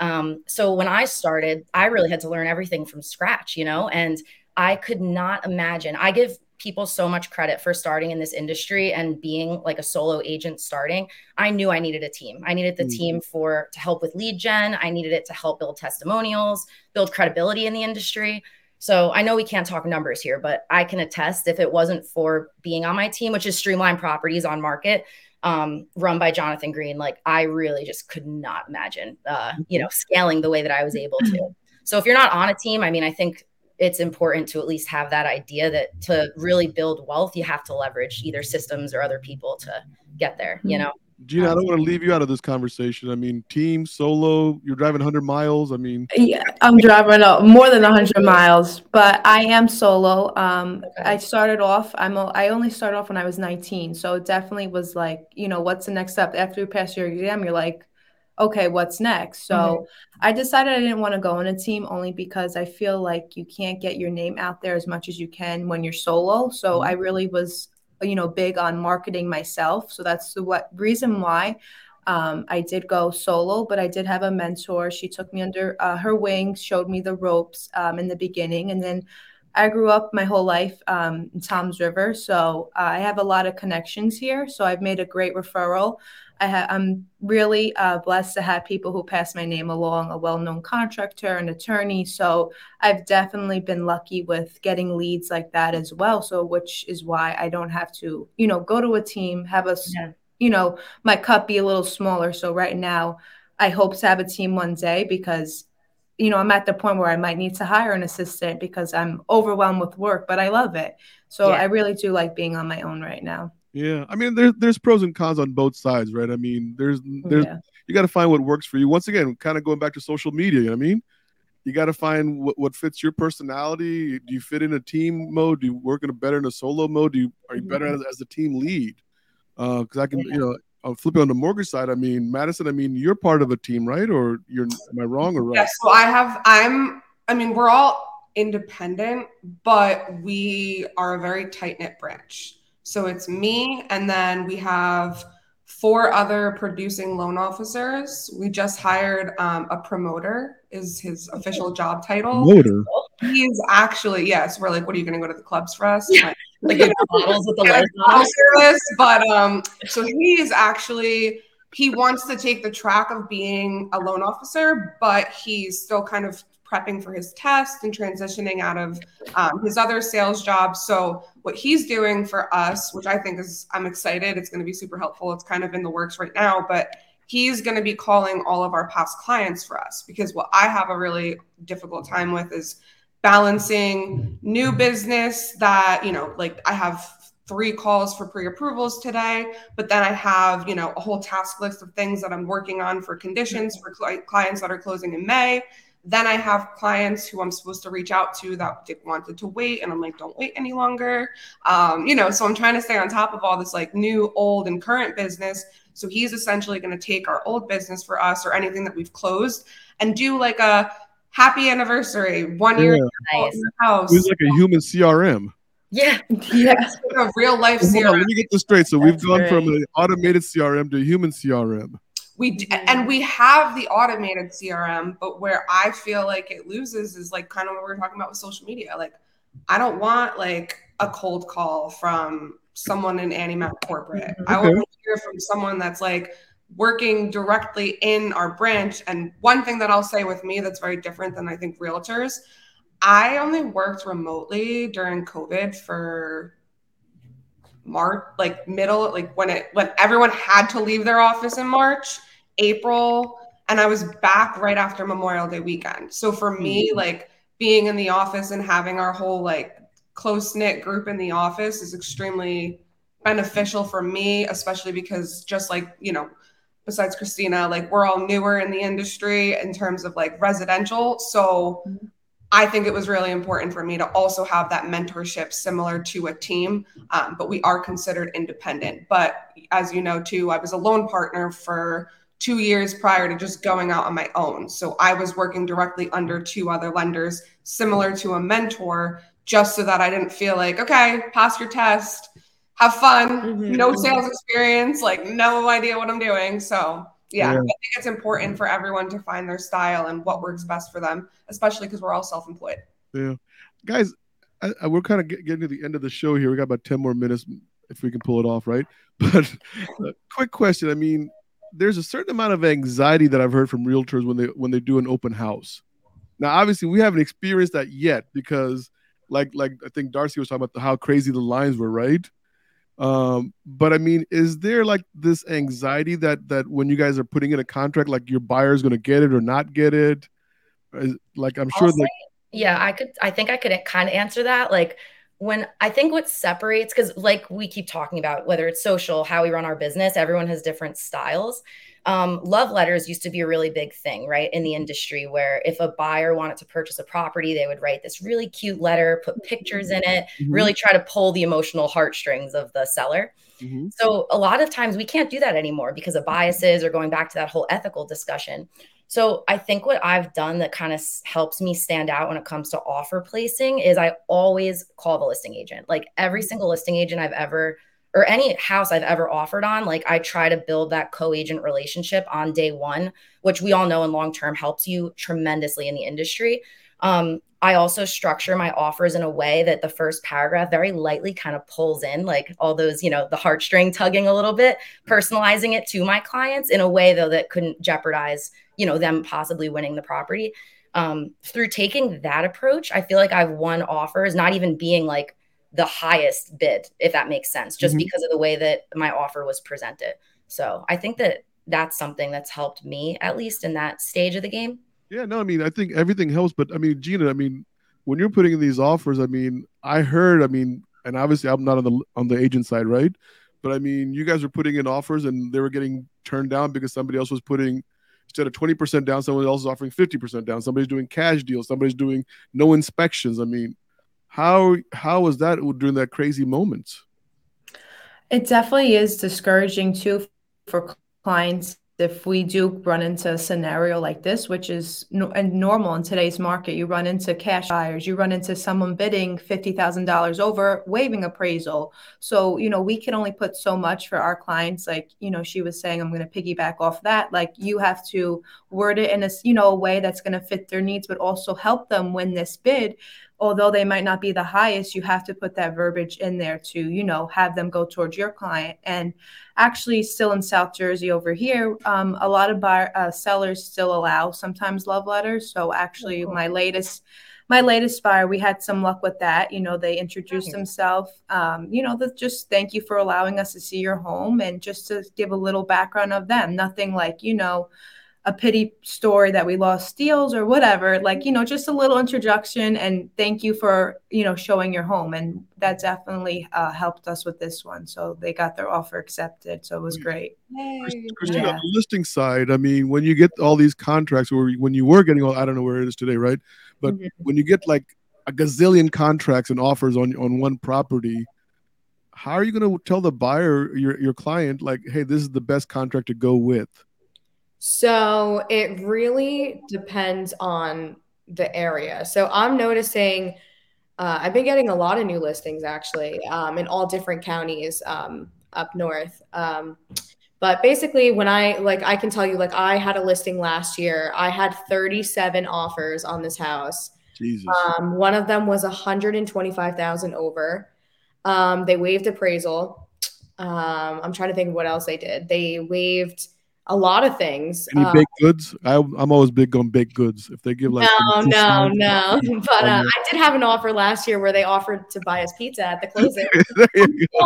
Um, so when I started, I really had to learn everything from scratch, you know, and I could not imagine. I give people so much credit for starting in this industry and being like a solo agent starting. I knew i needed a team. I needed the mm-hmm. team for to help with lead gen. I needed it to help build testimonials build credibility in the industry. So I know we can't talk numbers here, but I can attest if it wasn't for being on my team, which is Streamline Properties on Market, um, run by Jonathan Green, like I really just could not imagine, uh, you know, scaling the way that I was able to. So if you're not on a team, I mean, I think it's important to at least have that idea that to really build wealth, you have to leverage either systems or other people to get there, you mm-hmm. know? Gina, I don't want to leave you out of this conversation. I mean, team, solo, you're driving 100 miles. I mean, yeah, I'm driving more than 100 miles, but I am solo. Um, okay. I started off. I'm. A, I only started off when I was 19, so it definitely was like, you know, what's the next step after you pass your exam? You're like, okay, what's next? So mm-hmm. I decided I didn't want to go on a team only because I feel like you can't get your name out there as much as you can when you're solo. So mm-hmm. I really was you know big on marketing myself so that's the what reason why um, I did go solo, but I did have a mentor. She took me under uh, her wings, showed me the ropes um, in the beginning, and then I grew up my whole life um, in Toms River, so uh, I have a lot of connections here. So I've made a great referral. I am really uh, blessed to have people who pass my name along, a well-known contractor, an attorney. So I've definitely been lucky with getting leads like that as well. So which is why I don't have to, you know, go to a team, have a, yeah. you know, my cup be a little smaller. So right now, I hope to have a team one day because you know, I'm at the point where I might need to hire an assistant because I'm overwhelmed with work, but I love it. So yeah. I really do like being on my own right now. Yeah, I mean, there's there's pros and cons on both sides, right? I mean, there's there's yeah. you got to find what works for you. Once again, kind of going back to social media, you know what I mean? You got to find what, what fits your personality. Do you fit in a team mode? Do you work in a better in a solo mode? Do you are you better mm-hmm. as, as a team lead? Because uh, I can, yeah. you know, I'll flip it on the mortgage side. I mean, Madison. I mean, you're part of a team, right? Or you're? Am I wrong or right? Yes. Yeah, so I have. I'm. I mean, we're all independent, but we are a very tight knit branch. So it's me, and then we have four other producing loan officers. We just hired um, a promoter, is his official job title. Promoter. He's actually yes. We're like, what are you going to go to the clubs for us? Yeah. Like, like bottles with the lights But um, so he's actually he wants to take the track of being a loan officer, but he's still kind of prepping for his test and transitioning out of um, his other sales job. So what he's doing for us, which I think is I'm excited, it's going to be super helpful. It's kind of in the works right now, but he's going to be calling all of our past clients for us because what I have a really difficult time with is balancing new business that, you know, like I have three calls for pre-approvals today but then i have you know a whole task list of things that i'm working on for conditions for cl- clients that are closing in may then I have clients who I'm supposed to reach out to that wanted to wait, and I'm like, don't wait any longer. Um, you know, so I'm trying to stay on top of all this like new, old, and current business. So he's essentially going to take our old business for us or anything that we've closed and do like a happy anniversary, one year nice. in the house. He's like a human CRM. Yeah, yeah, like a real life CRM. On, let me get this straight. So That's we've gone great. from an automated CRM to a human CRM we mm-hmm. and we have the automated crm but where i feel like it loses is like kind of what we are talking about with social media like i don't want like a cold call from someone in AnnieMac corporate okay. i want to hear from someone that's like working directly in our branch and one thing that i'll say with me that's very different than i think realtors i only worked remotely during covid for March, like middle, like when it when everyone had to leave their office in March. April, and I was back right after Memorial Day weekend. So for me, mm-hmm. like being in the office and having our whole like close knit group in the office is extremely beneficial for me, especially because just like, you know, besides Christina, like we're all newer in the industry in terms of like residential. So I think it was really important for me to also have that mentorship similar to a team. Um, but we are considered independent. But as you know, too, I was a loan partner for two years prior to just going out on my own. So I was working directly under two other lenders, similar to a mentor, just so that I didn't feel like, okay, pass your test, have fun, Mhm. no sales experience, like no idea what I'm doing. So yeah, Yeah. I think it's important for everyone to find their style and what works best for them, especially because we're all self-employed. Yeah, guys, I, I, we're kind of get, getting to the end of the show here. We got about ten more minutes if we can pull it off, right? But uh, quick question. I mean, there's a certain amount of anxiety that I've heard from realtors when they when they do an open house. Now, obviously, we haven't experienced that yet because, like, like I think Darcy was talking about the, how crazy the lines were, right? Um, but I mean, is there like this anxiety that that when you guys are putting in a contract, like your buyer's going to get it or not get it? Is- Like, I'm sure say- yeah, I could, I think I could kind of answer that. Like, when I think what separates, because like we keep talking about, whether it's social, how we run our business, everyone has different styles. Um, love letters used to be a really big thing, right, in the industry, where if a buyer wanted to purchase a property, they would write this really cute letter, put pictures in it, Mhm, really try to pull the emotional heartstrings of the seller. mhm. So a lot of times we can't do that anymore because of biases or going back to that whole ethical discussion. So I think what I've done that kind of helps me stand out when it comes to offer placing is I always call the listing agent. Like every single listing agent I've ever or any house I've ever offered on, like I try to build that co-agent relationship on day 1, which we all know in long term helps you tremendously in the industry. Um, I also structure my offers in a way that the first paragraph very lightly kind of pulls in like all those, you know, the heartstring tugging a little bit, personalizing it to my clients in a way though that couldn't jeopardize, you know, them possibly winning the property. Um, through taking that approach, I feel like I've won offers, not even being like the highest bid, if that makes sense, just Mhm. because of the way that my offer was presented. So I think that that's something that's helped me, at least in that stage of the game. Yeah, no, I mean, I think everything helps, but I mean, Gina, I mean, when you're putting in these offers, I mean, I heard, I mean, and obviously I'm not on the on the agent side, right? But I mean, you guys were putting in offers and they were getting turned down because somebody else was putting instead of 20% down, someone else is offering 50% down. Somebody's doing cash deals, somebody's doing no inspections. I mean, how how was that during that crazy moment? It definitely is discouraging too for clients if we do run into a scenario like this, which is no, and normal in today's market. You run into cash buyers, you run into someone bidding fifty thousand dollars over, waiving appraisal. So you know we can only put so much for our clients. Like you know she was saying, I'm going to piggyback off that. Like you have to word it in a you know a way that's going to fit their needs, but also help them win this bid although they might not be the highest, you have to put that verbiage in there to, you know, have them go towards your client. And actually, still in South Jersey over here, um, a lot of buyer, uh, sellers still allow sometimes love letters. So actually, my latest. My latest buyer, we had some luck with that. You know, they introduced Nice. themselves. Um, you know, the, just thank you for allowing us to see your home and just to give a little background of them. Nothing like, you know, a pity story that we lost deals or whatever like you know just a little introduction and thank you for you know showing your home and that definitely uh, helped us with this one so they got their offer accepted so it was great Christina, Yeah. on the listing side, I mean, when you get all these contracts, or when you were getting all, I don't know where it is today, right? But Mhm. when you get like a gazillion contracts and offers on on one property, how are you going to tell the buyer, your your client, like, hey, this is the best contract to go with? So it really depends on the area. So I'm noticing uh, I've been getting a lot of new listings actually um, in all different counties um, up north. Um, but basically, when I like, I can tell you, like, I had a listing last year. I had 37 offers on this house. Jesus. Um, one of them was 125,000 over. Um, they waived appraisal. Um, I'm trying to think of what else they did. They waived a lot of things. Any Um, baked goods? I, I'm always big on baked goods. If they give like no, some no, discount- no. But uh, Um, I did have an offer last year where they offered to buy us pizza at the closing. there you Oh,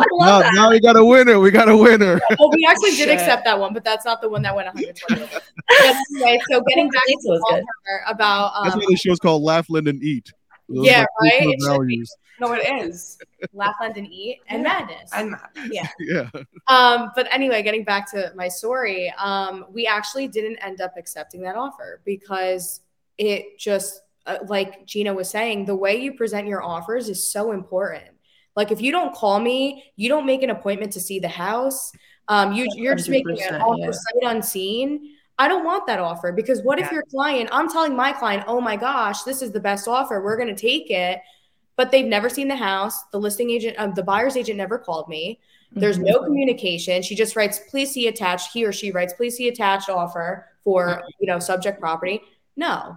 I Now, love that. now we got a winner. We got a winner. well, we actually did Shit. accept that one, but that's not the one that went 120. anyway, so getting back to Pizza was the good. offer about That's um, why the show's called Laugh, Lend, and Eat. Those Yeah, are right? core It should be. values. No, it is. Laugh, Lend, and Eat, and Yeah. Madness. And Matt. Yeah. Yeah. Um, but anyway, getting back to my story, um, we actually didn't end up accepting that offer because it just, uh, like Gina was saying, the way you present your offers is so important. Like if you don't call me, you don't make an appointment to see the house. Um, you you're just making an 100%, offer yeah. sight unseen. I don't want that offer because what if your client, I'm telling my client, oh my gosh, this is the best offer. We're going to take it. But they've never seen the house. The listing agent, um, the buyer's agent never called me. There's Mhm. no communication. She just writes, please see attached. He or she writes, please see attached offer for, you know, subject property. No.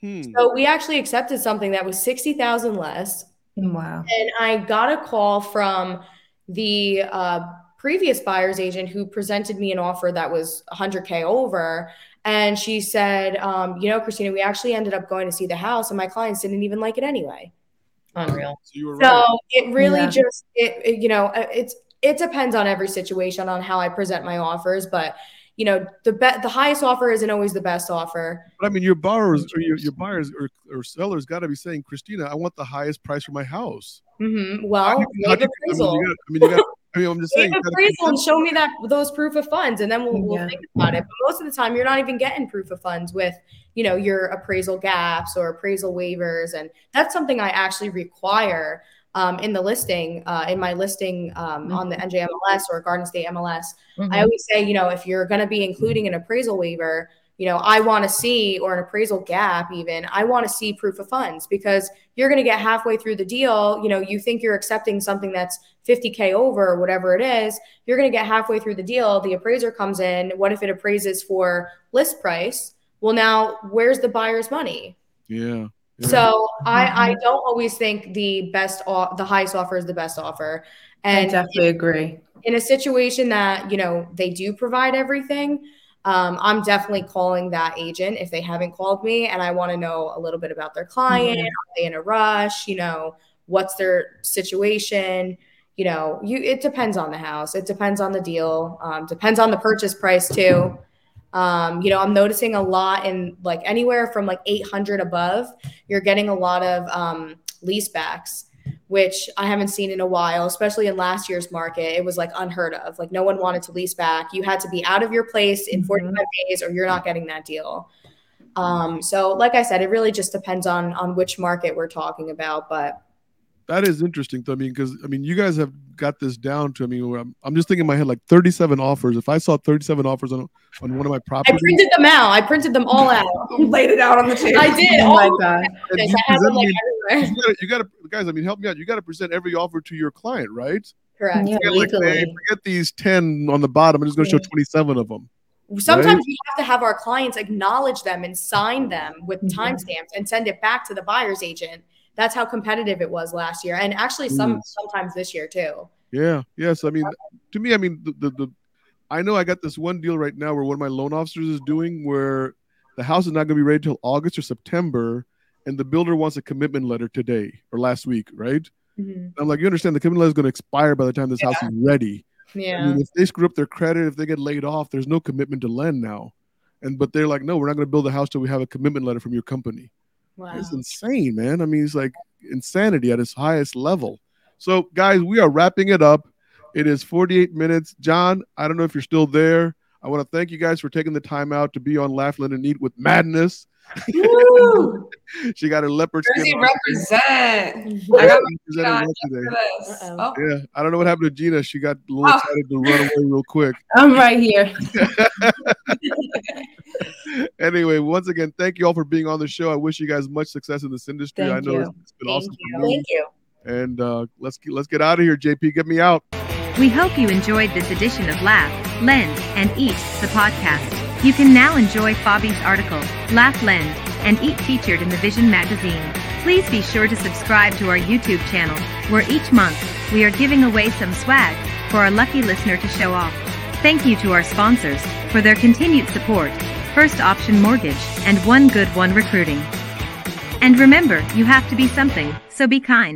Hmm. So we actually accepted something that was 60,000 less. Wow. And I got a call from the uh, previous buyer's agent who presented me an offer that was 100K over. And she said, um, you know, Christina, we actually ended up going to see the house and my clients didn't even like it anyway. Unreal. So you were So right. it really Yeah. just it, it- you know uh, it's it depends on every situation on how I present my offers, but you know the be- the highest offer isn't always the best offer. But I mean, your borrowers or your, your buyers or, or sellers got to be saying, Christina, I want the highest price for my house. Mm-hmm. How Well, do you- how waive do you- appraisal. I mean, you gotta- I mean, you got. I mean, I'm just saying. Waive appraisal and show me that those proof of funds, and then we'll, we'll Yeah. think about it. But most of the time, you're not even getting proof of funds with you know your appraisal gaps or appraisal waivers, and that's something I actually require um, in the listing, uh, in my listing um, on the NJMLS or Garden State MLS. Mhm. I always say, you know, if you're going to be including an appraisal waiver, you know, I want to see, or an appraisal gap, even, I want to see proof of funds because you're going to get halfway through the deal. You know, you think you're accepting something that's 50K over or whatever it is. You're going to get halfway through the deal. The appraiser comes in. What if it appraises for list price? Well, now where's the buyer's money? Yeah. yeah. So I, I don't always think the best, o- the highest offer is the best offer. And I And definitely agree. in a situation that you know they do provide everything um, i'm definitely calling that agent if they haven't called me and i want to know a little bit about their client. Mhm. are they in a rush? You know what's their situation? You know you it depends on the house. It depends on the deal. Um, depends on the purchase price too. Um, you know i'm noticing a lot in like anywhere from like 800 above you're getting a lot of um, lease backs which I haven't seen in a while, especially in last year's market. It was like unheard of. Like no one wanted to lease back. You had to be out of your place in Mhm. 45 days or you're not getting that deal. Um, so like I said, it really just depends on on which market we're talking about. But That is interesting, though. I mean, because I mean, you guys have got this down to. I mean, where I'm, I'm just thinking in my head like 37 offers. If I saw 37 offers on on one of my properties, I printed them out. I printed them all out. Laid it out on the table. I did. Oh my God. you I have them like everywhere. you gotta, you gotta, guys. I mean, help me out. You got to present every offer to your client, right? Correct. Yeah, Yeah, like, hey, legally. forget these 10 on the bottom. I'm just going to show 27 of them. Sometimes Right. we have to have our clients acknowledge them and sign them with Mhm. timestamps and send it back to the buyer's agent. That's how competitive it was last year, and actually some Mm. sometimes this year too. Yeah. Yes. I mean, to me, I mean, the, the, the I know I got this one deal right now where one of my loan officers is doing where the house is not going to be ready till August or September, and the builder wants a commitment letter today or last week, right? I'm like, you understand the commitment letter is going to expire by the time this house is ready. I Yeah. mean, if they screw up their credit, if they get laid off, there's no commitment to lend now. And but they're like, no, we're not going to build a house till we have a commitment letter from your company. Wow. It's insane, man. I mean, it's like insanity at its highest level. So, guys, we are wrapping it up. It is 48 minutes. John, I don't know if you're still there. I want to thank you guys for taking the time out to be on Laugh, Lend and Eat with Madness. Woo! She got her leopard. Jersey on. represent. I got she my presented shot well just today. for this. Uh-oh. Oh, Yeah, I don't know what happened to Gina. She got a little Oh. excited to run away real quick. I'm right here. anyway, once again, thank you all for being on the show. I wish you guys much success in this industry. I know you. it's, it's been Thank awesome you. for. Thank you. And uh, let's let's get out of here, JP. Get me out. We hope you enjoyed this edition of Laugh, Lend, and Eat, the podcast. You can now enjoy Fabi's article, Laugh, Lend, and Eat featured in the Vision magazine. Please be sure to subscribe to our YouTube channel, where each month we are giving away some swag for our lucky listener to show off. Thank you to our sponsors for their continued support First Option Mortgage and One Good One Recruiting. And remember, you have to be something, so be kind.